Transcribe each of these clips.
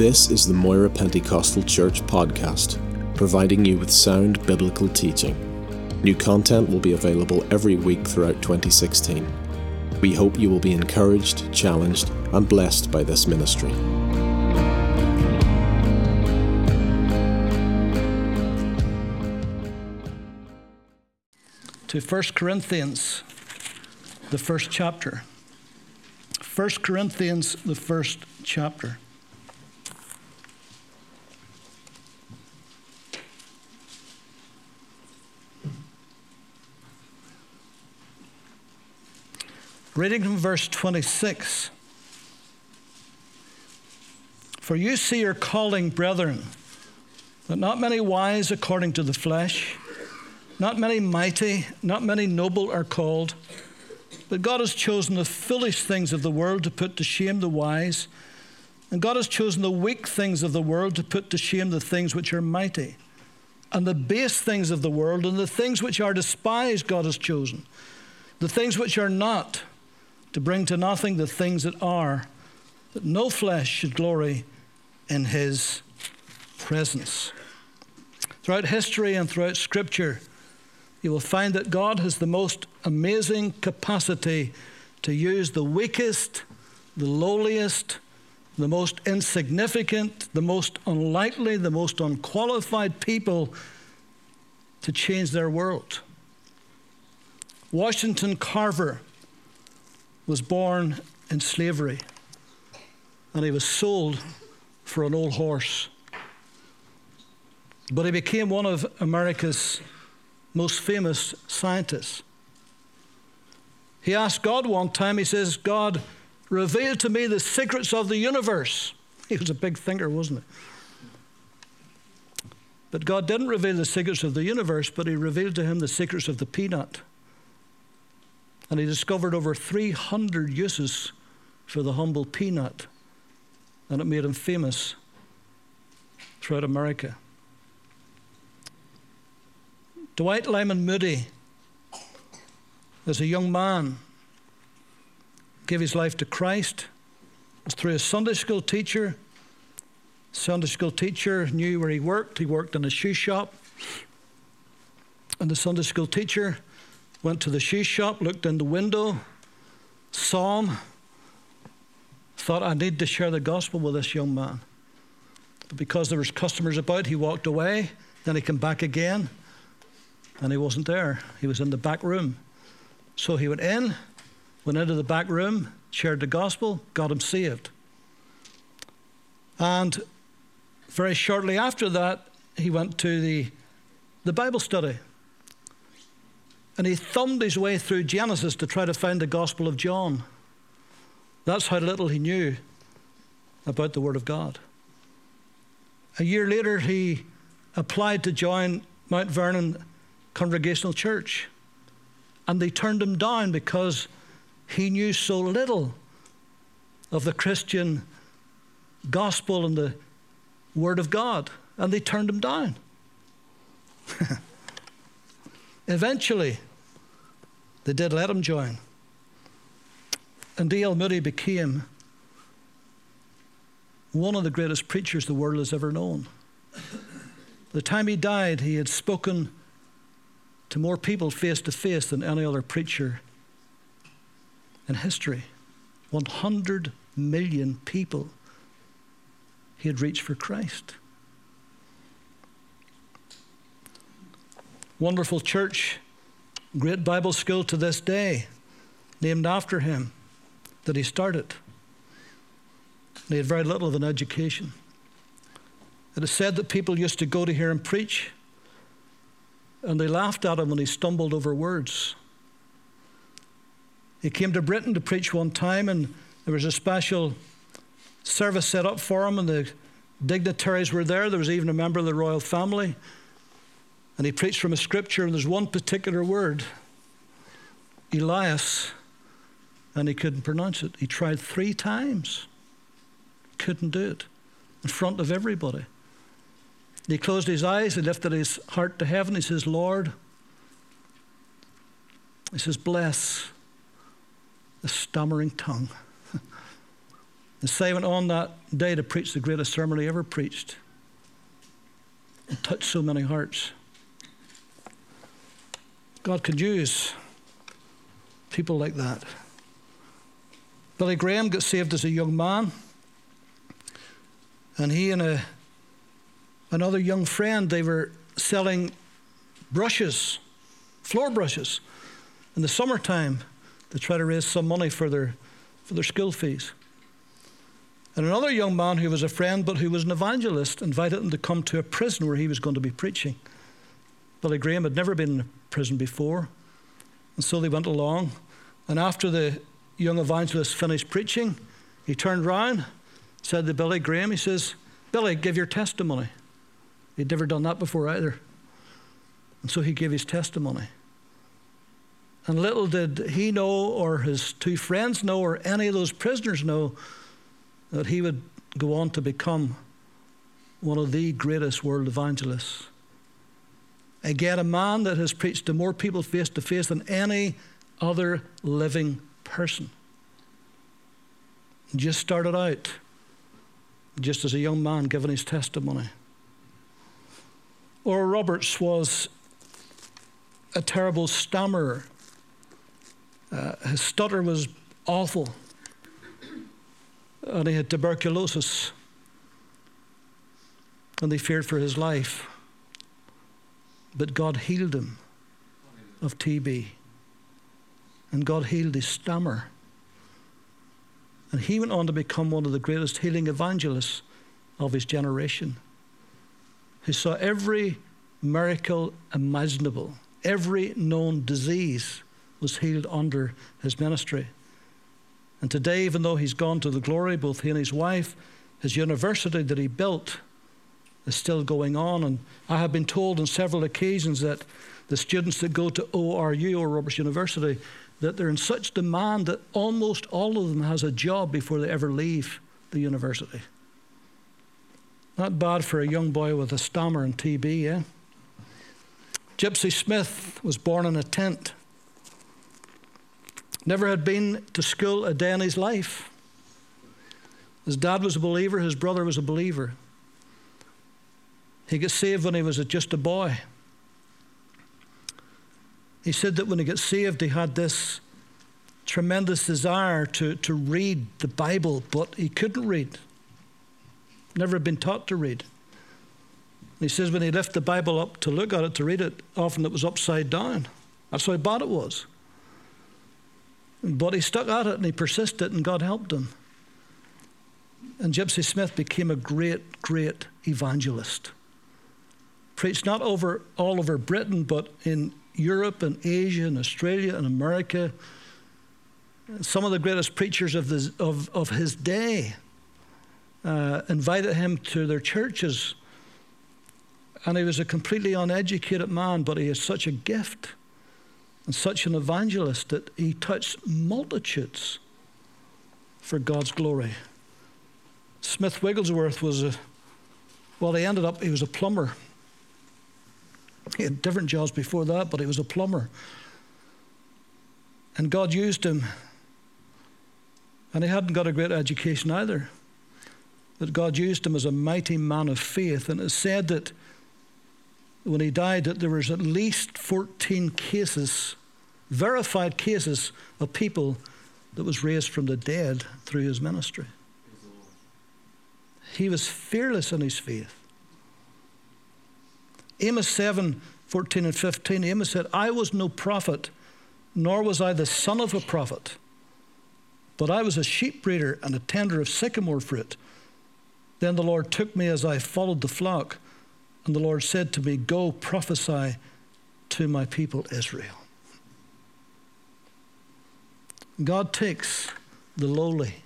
This is the Moira Pentecostal Church podcast, providing you with sound biblical teaching. New content will be available every week throughout 2016. We hope you will be encouraged, challenged, and blessed by this ministry. to 1 Corinthians, the first chapter. 1 Corinthians, the first chapter. Reading from verse 26. For you see your calling, brethren, that not many wise according to the flesh, not many mighty, not many noble are called, but God has chosen the foolish things of the world to put to shame the wise, and God has chosen the weak things of the world to put to shame the things which are mighty. And the base things of the world and the things which are despised, God has chosen. The things which are not, to bring to nothing the things that are, that no flesh should glory in his presence. Throughout history and throughout Scripture, you will find that God has the most amazing capacity to use the weakest, the lowliest, the most insignificant, the most unlikely, the most unqualified people to change their world. Washington Carver was born in slavery and he was sold for an old horse. But he became one of America's most famous scientists. He asked God one time, he says, God, reveal to me the secrets of the universe. He was a big thinker, wasn't he? But God didn't reveal the secrets of the universe, but He revealed to him the secrets of the peanut. And he discovered over 300 uses for the humble peanut, and it made him famous throughout America. Dwight Lyman Moody, as a young man, gave his life to Christ. It was through a Sunday school teacher. Sunday school teacher knew where he worked. He worked in a shoe shop. And the Sunday school teacher went to the shoe shop, looked in the window, saw him, thought, I need to share the gospel with this young man. But because there was customers about, he walked away. Then he came back again and he wasn't there. He was in the back room. So he went in, went into the back room, shared the gospel, got him saved. And very shortly after that, he went to the, the Bible study. And he thumbed his way through Genesis to try to find the Gospel of John. That's how little he knew about the Word of God. A year later, he applied to join Mount Vernon Congregational Church. And they turned him down because he knew so little of the Christian gospel and the Word of God. And they turned him down. Eventually, they did let him join. And D.L. Moody became one of the greatest preachers the world has ever known. The time he died, he had spoken to more people face to face than any other preacher in history. 100 million people he had reached for Christ. Wonderful church, great Bible school to this day, named after him, that he started. He had very little of an education. It is said that people used to go to hear him preach and they laughed at him when he stumbled over words. He came to Britain to preach one time, and there was a special service set up for him, and the dignitaries were there. There was even a member of the royal family. And he preached from a scripture, and there's one particular word Elias, and he couldn't pronounce it. He tried three times, couldn't do it in front of everybody. He closed his eyes, he lifted his heart to heaven. He says, Lord, he says, bless the stammering tongue. And Si went on that day to preach the greatest sermon he ever preached. It touched so many hearts. God could use people like that. Billy Graham got saved as a young man, and he and a, another young friend they were selling brushes, floor brushes, in the summertime to try to raise some money for their for their school fees. And another young man who was a friend but who was an evangelist invited him to come to a prison where he was going to be preaching. Billy Graham had never been in prison before, and so they went along. And after the young evangelist finished preaching, he turned round, said to Billy Graham, he says, Billy, give your testimony. He'd never done that before either. And so he gave his testimony. And little did he know, or his two friends know, or any of those prisoners know, that he would go on to become one of the greatest world evangelists. Again, a man that has preached to more people face to face than any other living person. Just started out, just as a young man giving his testimony. Oral Roberts was a terrible stammerer. Uh, his stutter was awful, and he had tuberculosis, and they feared for his life. But God healed him of TB, and God healed his stammer. And he went on to become one of the greatest healing evangelists of his generation. He saw every miracle imaginable, every known disease was healed under his ministry. And today, even though he's gone to the glory, both he and his wife, his university that he built is still going on. And I have been told on several occasions that the students that go to ORU Oral Roberts University that they're in such demand that almost all of them has a job before they ever leave the university. Not bad for a young boy with a stammer and TB, yeah? Gypsy Smith was born in a tent. Never had been to school a day in his life. His dad was a believer, his brother was a believer. He got saved when he was just a boy. He said that when he got saved, he had this tremendous desire to, to read the Bible, but he couldn't read. Never been taught to read. He says when he lifted the Bible up to look at it, to read it, often it was upside down. That's how bad it was. But he stuck at it and he persisted, and God helped him. And Gypsy Smith became a great, great evangelist. Preached not over all over Britain, but in Europe and Asia and Australia and America. Some of the greatest preachers of, this, of, of his day uh, invited him to their churches. And he was a completely uneducated man, but he had such a gift and such an evangelist that he touched multitudes for God's glory. Smith Wigglesworth was a, well, he ended up, he was a plumber. He had different jobs before that, but he was a plumber. And God used him. And he hadn't got a great education either. But God used him as a mighty man of faith. And it said that when he died, that there was at least 14 cases, verified cases of people that was raised from the dead through his ministry. He was fearless in his faith. Amos 7 14 and 15, Amos said, I was no prophet, nor was I the son of a prophet, but I was a sheep breeder and a tender of sycamore fruit. Then the Lord took me as I followed the flock, and the Lord said to me, Go prophesy to my people Israel. God takes the lowly,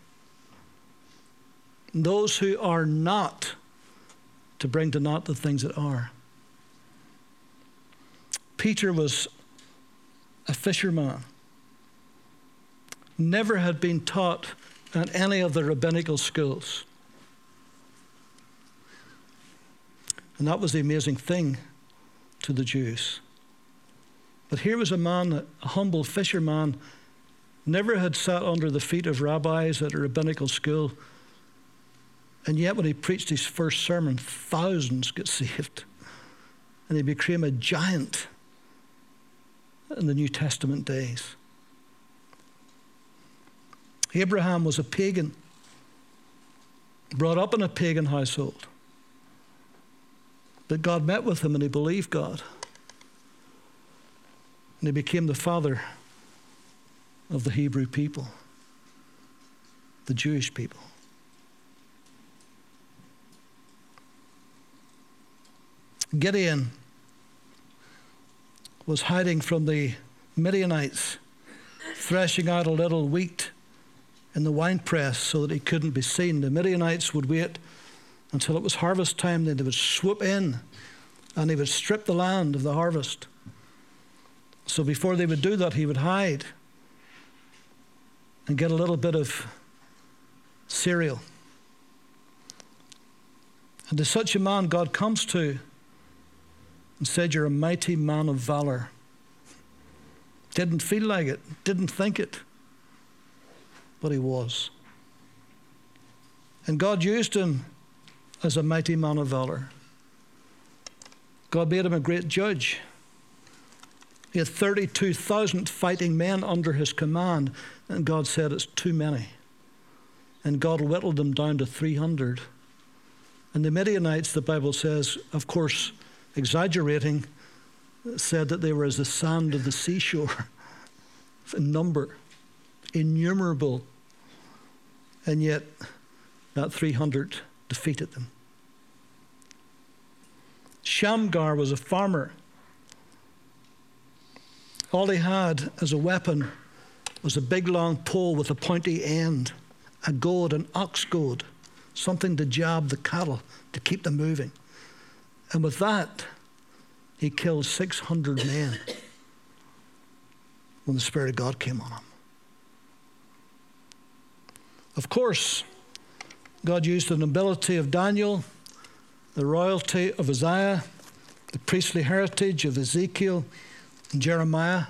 those who are not, to bring to naught the things that are. Peter was a fisherman, never had been taught at any of the rabbinical schools. And that was the amazing thing to the Jews. But here was a man, a humble fisherman, never had sat under the feet of rabbis at a rabbinical school, And yet, when he preached his first sermon, thousands get saved. And he became a giant in the New Testament days. Abraham was a pagan, brought up in a pagan household. But God met with him and he believed God. And he became the father of the Hebrew people, the Jewish people. Gideon was hiding from the Midianites, threshing out a little wheat in the winepress so that he couldn't be seen. The Midianites would wait until it was harvest time, then they would swoop in and he would strip the land of the harvest. So before they would do that, he would hide and get a little bit of cereal. And to such a man, God comes to and said, You're a mighty man of valor. Didn't feel like it, didn't think it, but he was. And God used him as a mighty man of valor. God made him a great judge. He had 32,000 fighting men under his command, and God said it's too many. And God whittled them down to 300. And the Midianites, the Bible says, of course, exaggerating, said that they were as the sand of the seashore in number, innumerable. And yet, that 300 defeated them. Shamgar was a farmer. All he had as a weapon was a big long pole with a pointy end, a goad, an ox goad, something to jab the cattle to keep them moving. And with that, he killed 600 men when the Spirit of God came on him. Of course, God used the nobility of Daniel, the royalty of Isaiah, the priestly heritage of Ezekiel and Jeremiah.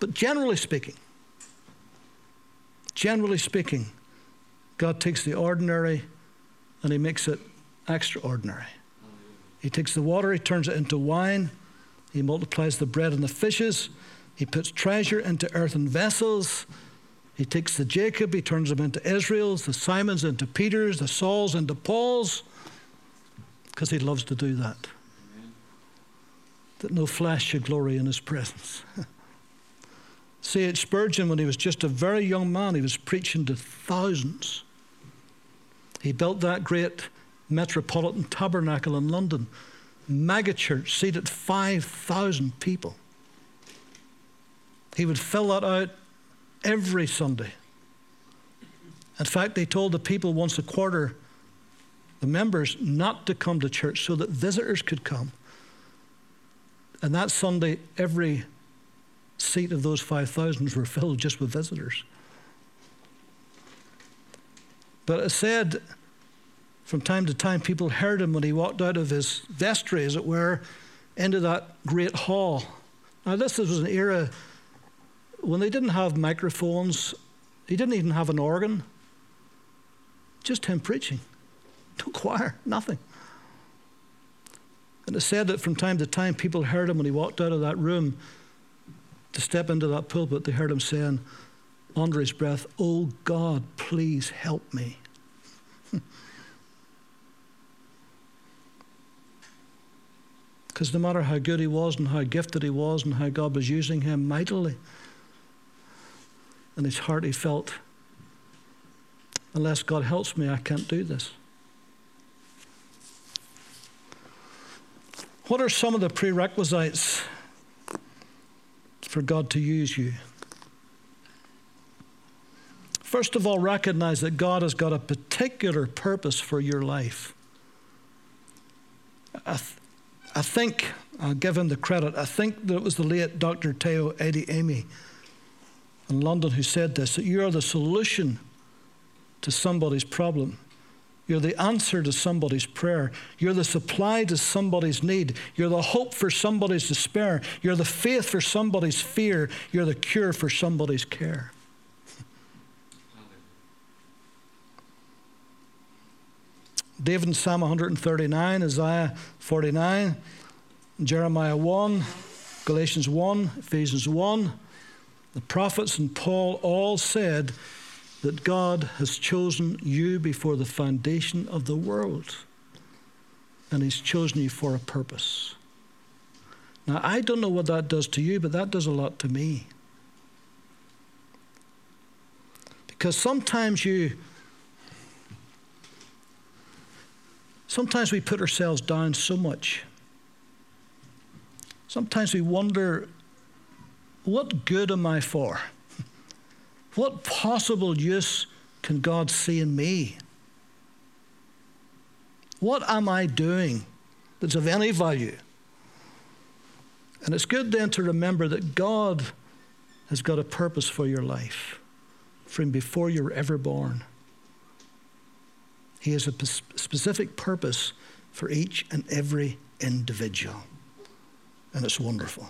But generally speaking, generally speaking, God takes the ordinary and he makes it extraordinary. He takes the water, he turns it into wine, he multiplies the bread and the fishes, he puts treasure into earthen vessels. He takes the Jacob, he turns them into Israel's, the Simons into Peter's, the Saul's into Paul's, because he loves to do that. Amen. That no flesh should glory in his presence. See, C.H. Spurgeon, when he was just a very young man, he was preaching to thousands. He built that great Metropolitan Tabernacle in London, megachurch, seated 5,000 people. He would fill that out every Sunday. In fact, they told the people once a quarter, the members, not to come to church so that visitors could come. And that Sunday, every seat of those 5,000 were filled just with visitors. But it said from time to time, people heard him when he walked out of his vestry, as it were, into that great hall. Now, this was an era when they didn't have microphones, he didn't even have an organ, just him preaching. No choir, nothing. And it said that from time to time, people heard him when he walked out of that room to step into that pulpit, they heard him saying under his breath, Oh God, please help me. Because no matter how good he was and how gifted he was and how God was using him mightily, in his heart he felt, unless God helps me, I can't do this. What are some of the prerequisites for God to use you? First of all, recognize that God has got a particular purpose for your life. I, th- I think, uh, I'll give him the credit, I think that it was the late Dr. Taiwo Adeyemi in London who said this that you are the solution to somebody's problem. You're the answer to somebody's prayer. You're the supply to somebody's need. You're the hope for somebody's despair. You're the faith for somebody's fear. You're the cure for somebody's care. David in Psalm 139, Isaiah 49, Jeremiah 1, Galatians 1, Ephesians 1. The prophets and Paul all said that God has chosen you before the foundation of the world, and He's chosen you for a purpose. Now, I don't know what that does to you, but that does a lot to me. Because sometimes you Sometimes we put ourselves down so much. Sometimes we wonder, what good am I for? What possible use can God see in me? What am I doing that's of any value? And it's good then to remember that God has got a purpose for your life from before you were ever born. He has a specific purpose for each and every individual. And it's wonderful.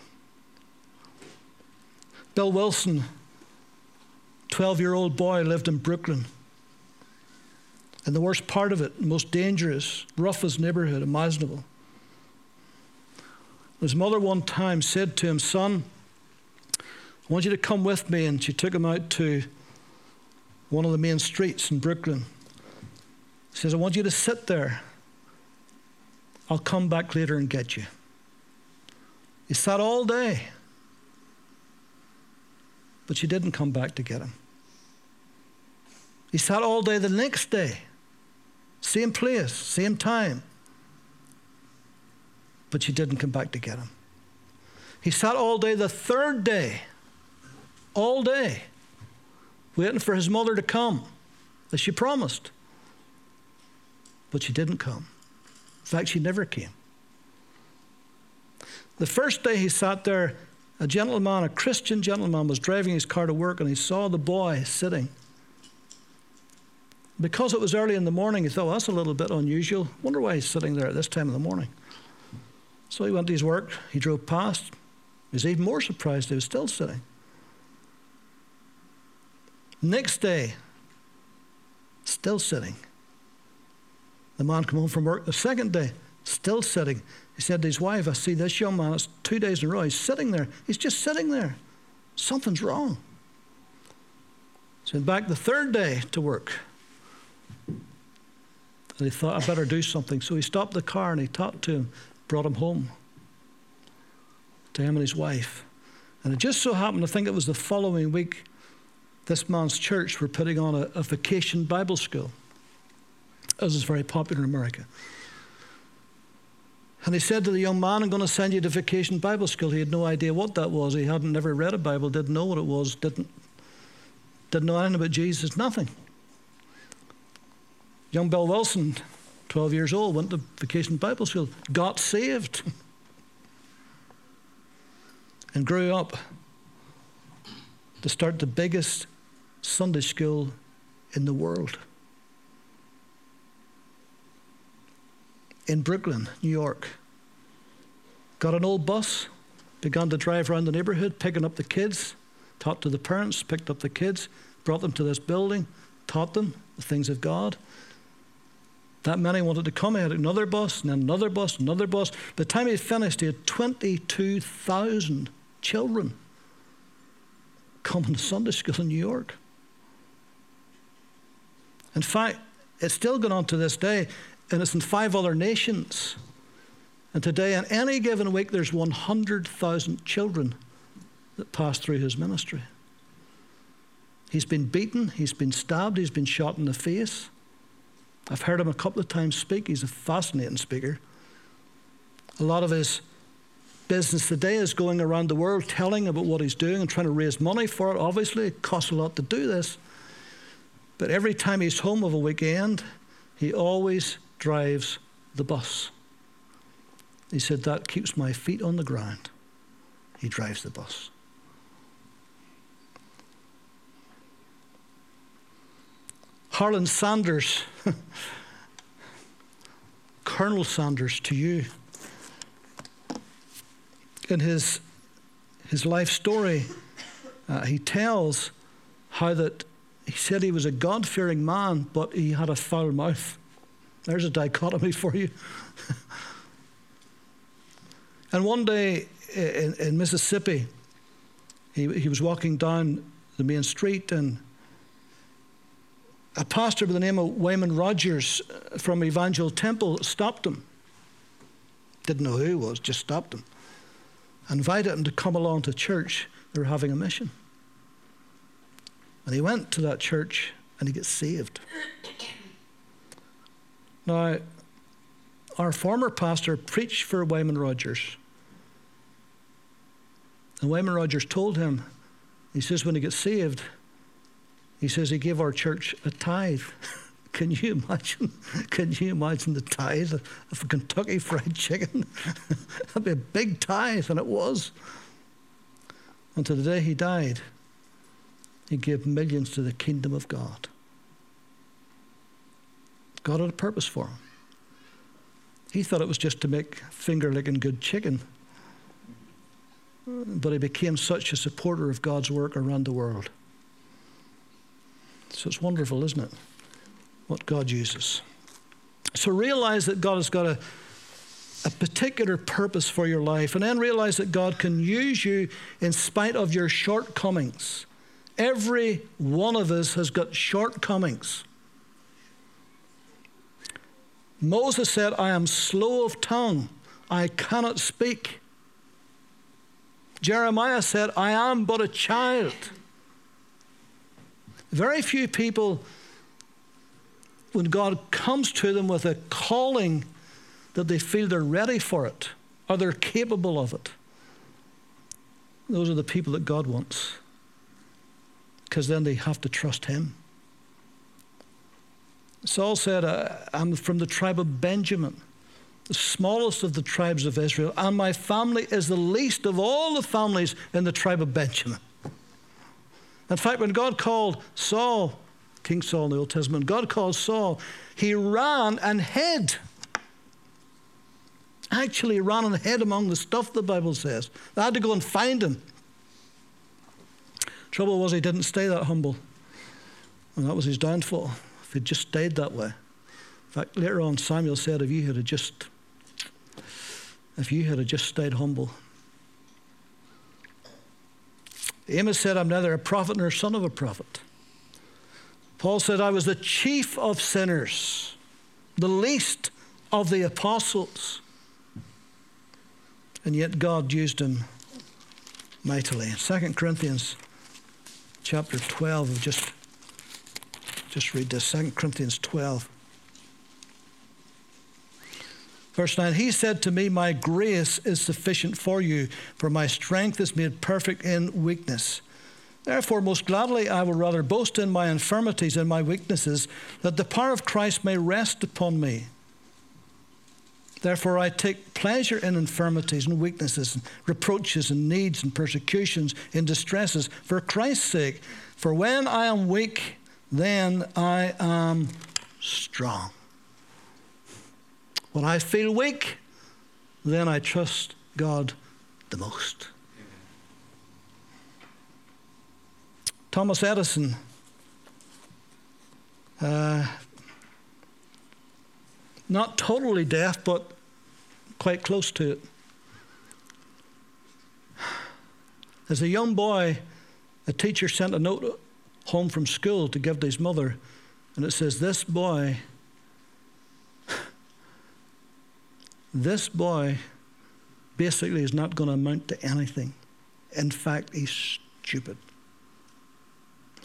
Bill Wilson, 12 year old boy, lived in Brooklyn. And the worst part of it, the most dangerous, roughest neighborhood imaginable. His mother one time said to him, Son, I want you to come with me. And she took him out to one of the main streets in Brooklyn. He says, I want you to sit there. I'll come back later and get you. He sat all day, but she didn't come back to get him. He sat all day the next day, same place, same time, but she didn't come back to get him. He sat all day the third day, all day, waiting for his mother to come, as she promised but she didn't come. In fact, she never came. The first day he sat there, a gentleman, a Christian gentleman, was driving his car to work and he saw the boy sitting. Because it was early in the morning, he thought, well, that's a little bit unusual. Wonder why he's sitting there at this time of the morning. So he went to his work, he drove past. He was even more surprised he was still sitting. Next day, still sitting. The man come home from work the second day, still sitting. He said to his wife, I see this young man, it's two days in a row, he's sitting there. He's just sitting there. Something's wrong. So back the third day to work. And he thought, I better do something. So he stopped the car and he talked to him, brought him home to him and his wife. And it just so happened, I think it was the following week, this man's church were putting on a, a vacation Bible school as is very popular in America. And he said to the young man, I'm going to send you to vacation Bible school. He had no idea what that was. He hadn't never read a Bible, didn't know what it was, didn't, didn't know anything about Jesus, nothing. Young Bill Wilson, 12 years old, went to vacation Bible school, got saved, and grew up to start the biggest Sunday school in the world. In Brooklyn, New York. Got an old bus, began to drive around the neighborhood, picking up the kids, talked to the parents, picked up the kids, brought them to this building, taught them the things of God. That many wanted to come. He had another bus, and then another bus, another bus. By the time he finished, he had 22,000 children coming to Sunday school in New York. In fact, it's still going on to this day and it's in five other nations. And today, in any given week, there's 100,000 children that pass through his ministry. He's been beaten, he's been stabbed, he's been shot in the face. I've heard him a couple of times speak. He's a fascinating speaker. A lot of his business today is going around the world telling about what he's doing and trying to raise money for it. Obviously, it costs a lot to do this. But every time he's home of a weekend, he always drives the bus. He said, That keeps my feet on the ground. He drives the bus. Harlan Sanders, Colonel Sanders, to you. In his, his life story, uh, he tells how that he said he was a God fearing man, but he had a foul mouth. There's a dichotomy for you. and one day in, in Mississippi, he, he was walking down the main street and a pastor by the name of Wayman Rogers uh, from Evangel Temple stopped him. Didn't know who he was, just stopped him. Invited him to come along to church. They were having a mission. And he went to that church and he gets saved. Now, our former pastor preached for Wayman Rogers. And Wayman Rogers told him, he says, when he gets saved, he says he gave our church a tithe. Can you imagine? Can you imagine the tithe of a Kentucky Fried Chicken? That'd be a big tithe, and it was. Until the day he died, he gave millions to the kingdom of God. God had a purpose for him. He thought it was just to make finger licking good chicken. But he became such a supporter of God's work around the world. So it's wonderful, isn't it? What God uses. So realize that God has got a, a particular purpose for your life, and then realize that God can use you in spite of your shortcomings. Every one of us has got shortcomings. Moses said, I am slow of tongue, I cannot speak. Jeremiah said, I am but a child. Very few people, when God comes to them with a calling, that they feel they're ready for it or they're capable of it. Those are the people that God wants because then they have to trust Him. Saul said, uh, I'm from the tribe of Benjamin, the smallest of the tribes of Israel, and my family is the least of all the families in the tribe of Benjamin. In fact, when God called Saul, King Saul in the Old Testament, God called Saul, he ran and hid. Actually, ran and hid among the stuff the Bible says. They had to go and find him. Trouble was, he didn't stay that humble. And that was his downfall if he'd just stayed that way. In fact, later on, Samuel said, if you had just, if you had just stayed humble. Amos said, I'm neither a prophet nor son of a prophet. Paul said, I was the chief of sinners, the least of the apostles. And yet God used him mightily. 2 Corinthians chapter 12, just just read this 2 Corinthians 12. Verse 9, he said to me, My grace is sufficient for you, for my strength is made perfect in weakness. Therefore, most gladly I will rather boast in my infirmities and my weaknesses, that the power of Christ may rest upon me. Therefore, I take pleasure in infirmities and weaknesses, and reproaches and needs and persecutions, in distresses, for Christ's sake. For when I am weak, then I am strong. When I feel weak, then I trust God the most. Thomas Edison uh, not totally deaf, but quite close to it. As a young boy, a teacher sent a note home from school to give to his mother, and it says, This boy, this boy basically is not going to amount to anything. In fact, he's stupid.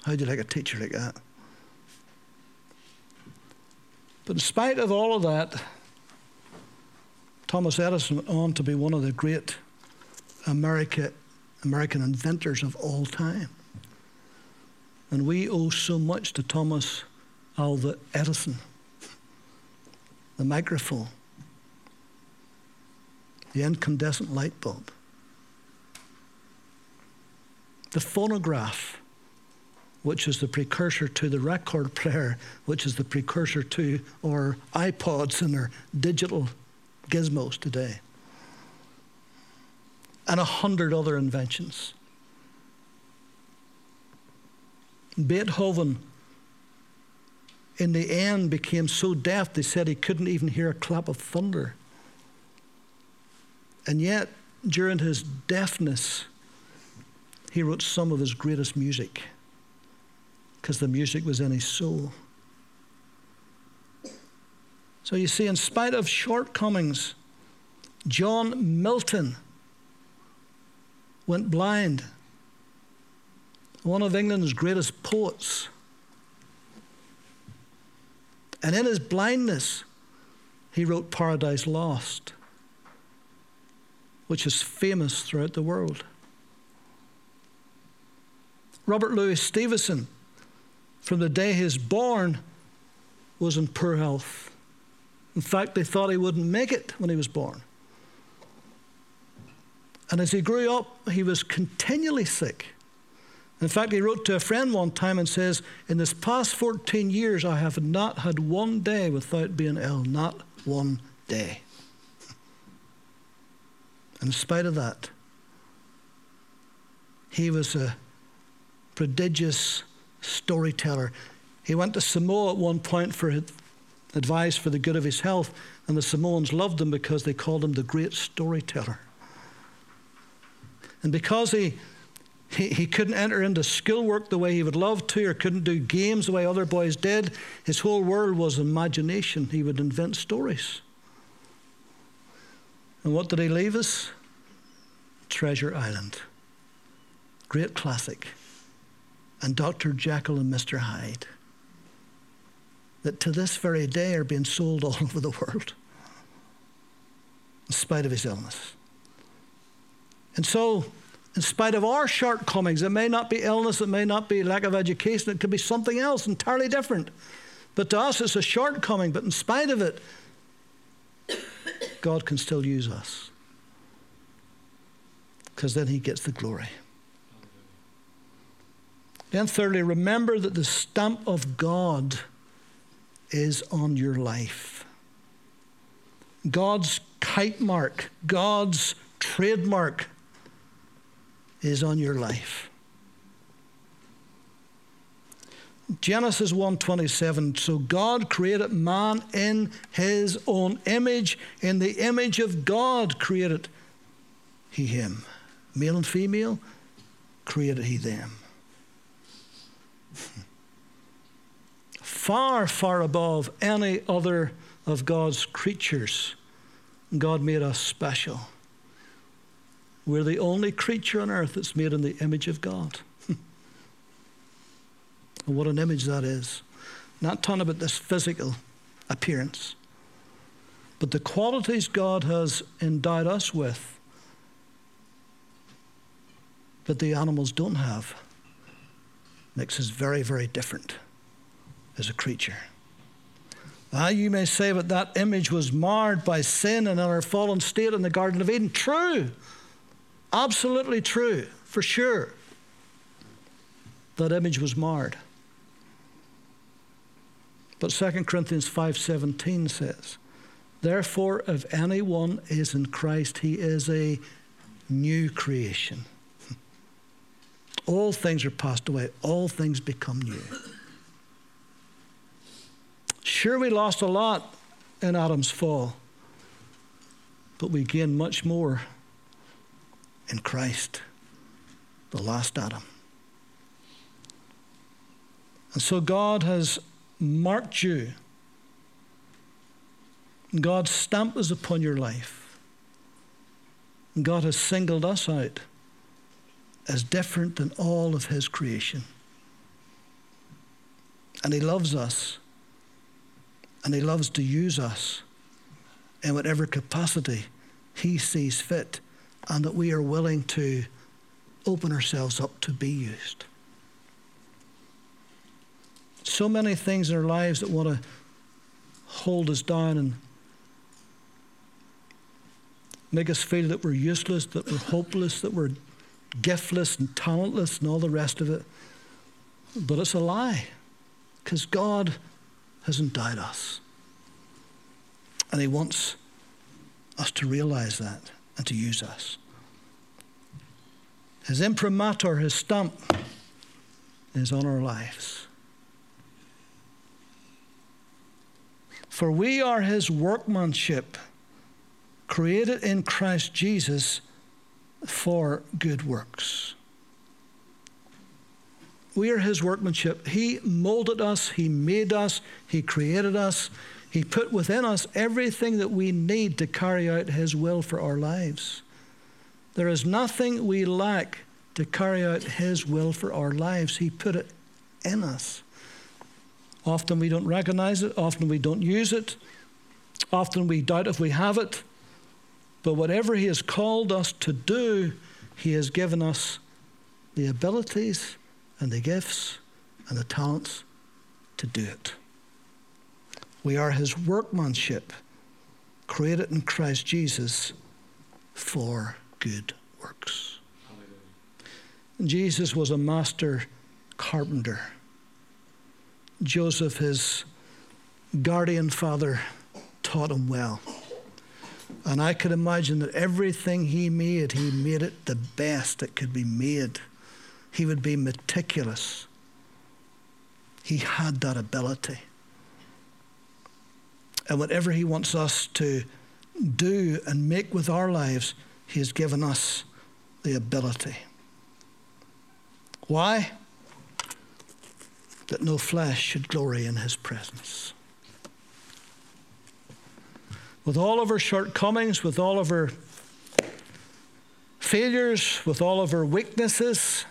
How do you like a teacher like that? But in spite of all of that, Thomas Edison went on to be one of the great America, American inventors of all time. And we owe so much to Thomas Alva Edison. The microphone, the incandescent light bulb, the phonograph, which is the precursor to the record player, which is the precursor to our iPods and our digital gizmos today, and a hundred other inventions. Beethoven in the end became so deaf they said he couldn't even hear a clap of thunder. And yet, during his deafness, he wrote some of his greatest music because the music was in his soul. So you see, in spite of shortcomings, John Milton went blind. One of England's greatest poets. And in his blindness, he wrote Paradise Lost, which is famous throughout the world. Robert Louis Stevenson, from the day he was born, was in poor health. In fact, they thought he wouldn't make it when he was born. And as he grew up, he was continually sick. In fact, he wrote to a friend one time and says, In this past 14 years, I have not had one day without being ill, not one day. In spite of that, he was a prodigious storyteller. He went to Samoa at one point for advice for the good of his health, and the Samoans loved him because they called him the great storyteller. And because he, he, he couldn't enter into schoolwork the way he would love to, or couldn't do games the way other boys did, his whole world was imagination. He would invent stories. And what did he leave us? Treasure Island. Great classic. And Dr. Jekyll and Mr. Hyde that to this very day are being sold all over the world, in spite of his illness. And so, in spite of our shortcomings, it may not be illness, it may not be lack of education, it could be something else entirely different. But to us, it's a shortcoming, but in spite of it, God can still use us. Because then he gets the glory. Then, thirdly, remember that the stamp of God is on your life. God's kite mark, God's trademark is on your life. Genesis 1:27 So God created man in his own image. In the image of God created he him. Male and female created he them. Far far above any other of God's creatures God made us special we're the only creature on earth that's made in the image of God. and what an image that is. Not talking about this physical appearance, but the qualities God has endowed us with that the animals don't have makes us very, very different as a creature. Ah, you may say that that image was marred by sin and our fallen state in the Garden of Eden. True. Absolutely true, for sure. That image was marred. But 2 Corinthians 5:17 says, "Therefore if anyone is in Christ, he is a new creation. All things are passed away, all things become new." Sure we lost a lot in Adam's fall, but we gained much more in Christ, the last Adam. And so God has marked you. God's stamp is upon your life. God has singled us out as different than all of His creation. And He loves us. And He loves to use us in whatever capacity He sees fit and that we are willing to open ourselves up to be used. So many things in our lives that want to hold us down and make us feel that we're useless, that we're hopeless, that we're giftless and talentless and all the rest of it. But it's a lie because God has endowed us. And He wants us to realize that and to use us. His imprimatur, his stamp, is on our lives. For we are his workmanship, created in Christ Jesus for good works. We are his workmanship. He molded us, he made us, he created us, he put within us everything that we need to carry out his will for our lives. There is nothing we lack to carry out his will for our lives. He put it in us. Often we don't recognize it, often we don't use it, often we doubt if we have it. But whatever He has called us to do, He has given us the abilities and the gifts and the talents to do it. We are His workmanship, created in Christ Jesus for good works. Jesus was a master carpenter. Joseph, his guardian father, taught him well. And I could imagine that everything he made, he made it the best that could be made. He would be meticulous. He had that ability. And whatever he wants us to do and make with our lives, he has given us the ability. Why? that no flesh should glory in his presence. With all of our shortcomings, with all of our failures, with all of our weaknesses,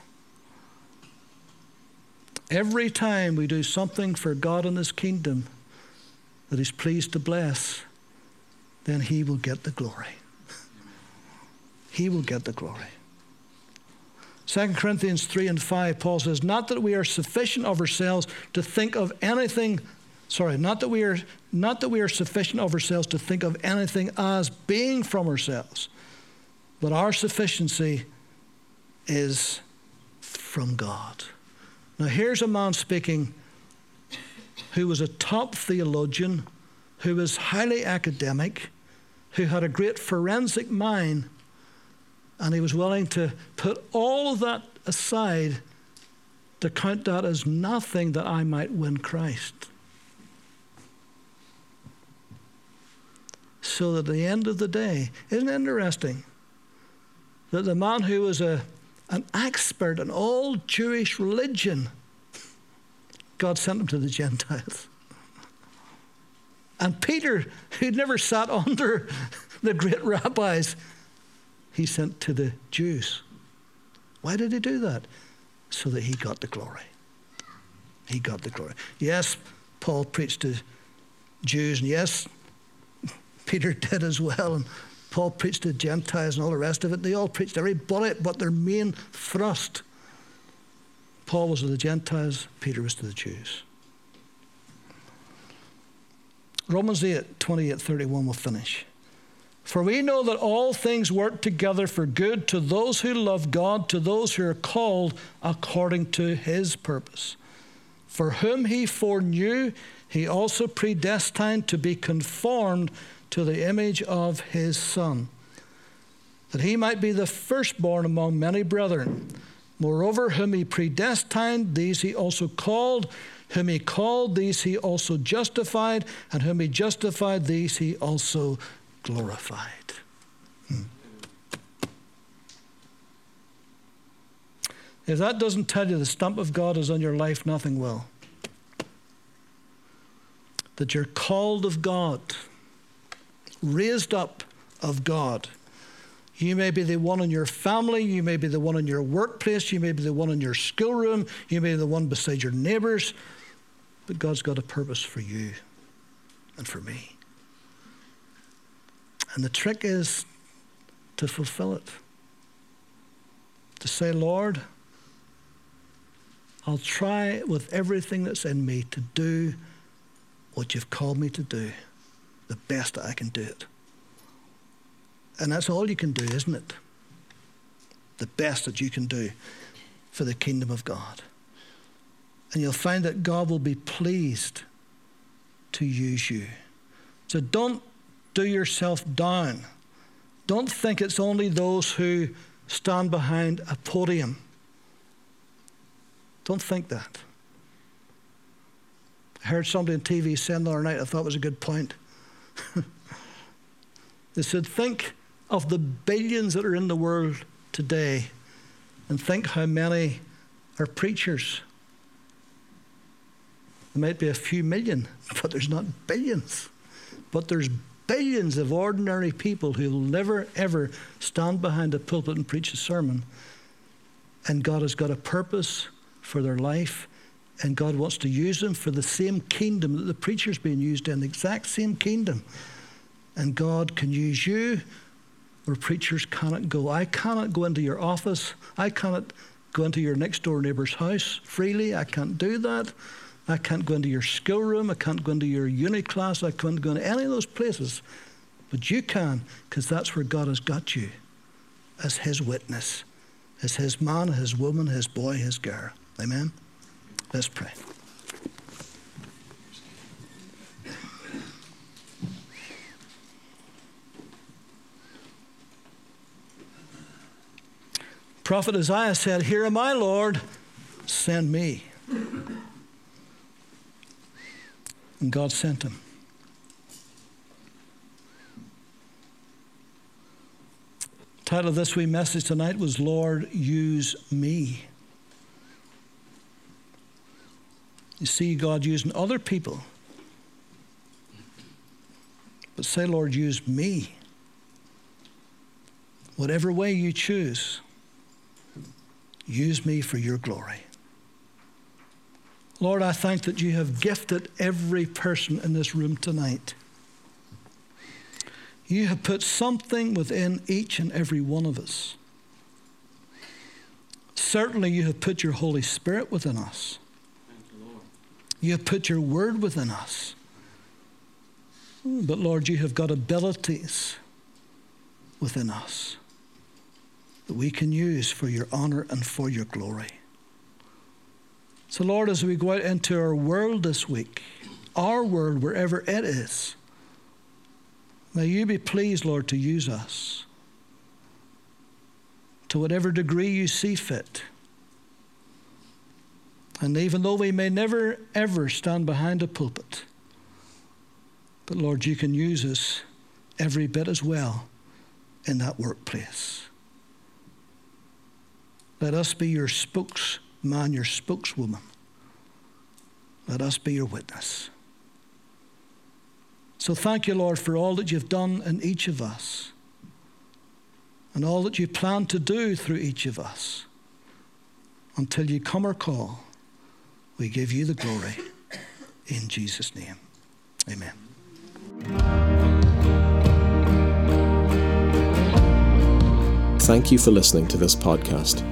every time we do something for God and his kingdom that he's pleased to bless, then he will get the glory. He will get the glory. 2 Corinthians 3 and 5, Paul says, Not that we are sufficient of ourselves to think of anything, sorry, not that we are not that we are sufficient of ourselves to think of anything as being from ourselves, but our sufficiency is from God. Now here's a man speaking who was a top theologian, who was highly academic, who had a great forensic mind and he was willing to put all of that aside to count that as nothing that I might win Christ. So that at the end of the day, isn't it interesting that the man who was a, an expert in all Jewish religion, God sent him to the Gentiles. And Peter, who'd never sat under the great rabbis, he sent to the Jews. Why did he do that? So that he got the glory. He got the glory. Yes, Paul preached to Jews, and yes, Peter did as well, and Paul preached to Gentiles and all the rest of it. They all preached everybody, but their main thrust. Paul was to the Gentiles, Peter was to the Jews. Romans 8, 28, 31 will finish. For we know that all things work together for good to those who love God, to those who are called according to his purpose. For whom he foreknew, he also predestined to be conformed to the image of his Son, that he might be the firstborn among many brethren. Moreover, whom he predestined, these he also called. Whom he called, these he also justified. And whom he justified, these he also glorified. Hmm. If that doesn't tell you the stamp of God is on your life, nothing will. That you're called of God, raised up of God. You may be the one in your family, you may be the one in your workplace, you may be the one in your schoolroom, you may be the one beside your neighbors, but God's got a purpose for you and for me. And the trick is to fulfill it. To say, Lord, I'll try with everything that's in me to do what you've called me to do, the best that I can do it. And that's all you can do, isn't it? The best that you can do for the kingdom of God. And you'll find that God will be pleased to use you. So don't do yourself down. Don't think it's only those who stand behind a podium. Don't think that. I heard somebody on TV saying the other night, I thought was a good point. they said, Think of the billions that are in the world today and think how many are preachers. There might be a few million, but there's not billions. But there's billions of ordinary people who will never, ever stand behind a pulpit and preach a sermon. And God has got a purpose for their life, and God wants to use them for the same kingdom that the preacher's being used in, the exact same kingdom. And God can use you where preachers cannot go. I cannot go into your office. I cannot go into your next door neighbor's house freely. I can't do that. I can't go into your schoolroom. I can't go into your uni class. I can't go into any of those places. But you can, because that's where God has got you as His witness, as His man, His woman, His boy, His girl. Amen? Let's pray. Prophet Isaiah said, Here am I, Lord, send me. And God sent him. Title of this wee message tonight was Lord, use me. You see God using other people. But say, Lord, use me. Whatever way you choose, use me for your glory. Lord, I thank that you have gifted every person in this room tonight. You have put something within each and every one of us. Certainly, you have put your Holy Spirit within us. You have put your word within us. But Lord, you have got abilities within us that we can use for your honor and for your glory. So, Lord, as we go out into our world this week, our world, wherever it is, may you be pleased, Lord, to use us to whatever degree you see fit. And even though we may never, ever stand behind a pulpit, but Lord, you can use us every bit as well in that workplace. Let us be your spokesman, your spokeswoman. Let us be your witness. So thank you, Lord, for all that you've done in each of us and all that you plan to do through each of us. Until you come or call, we give you the glory. In Jesus' name, amen. Thank you for listening to this podcast.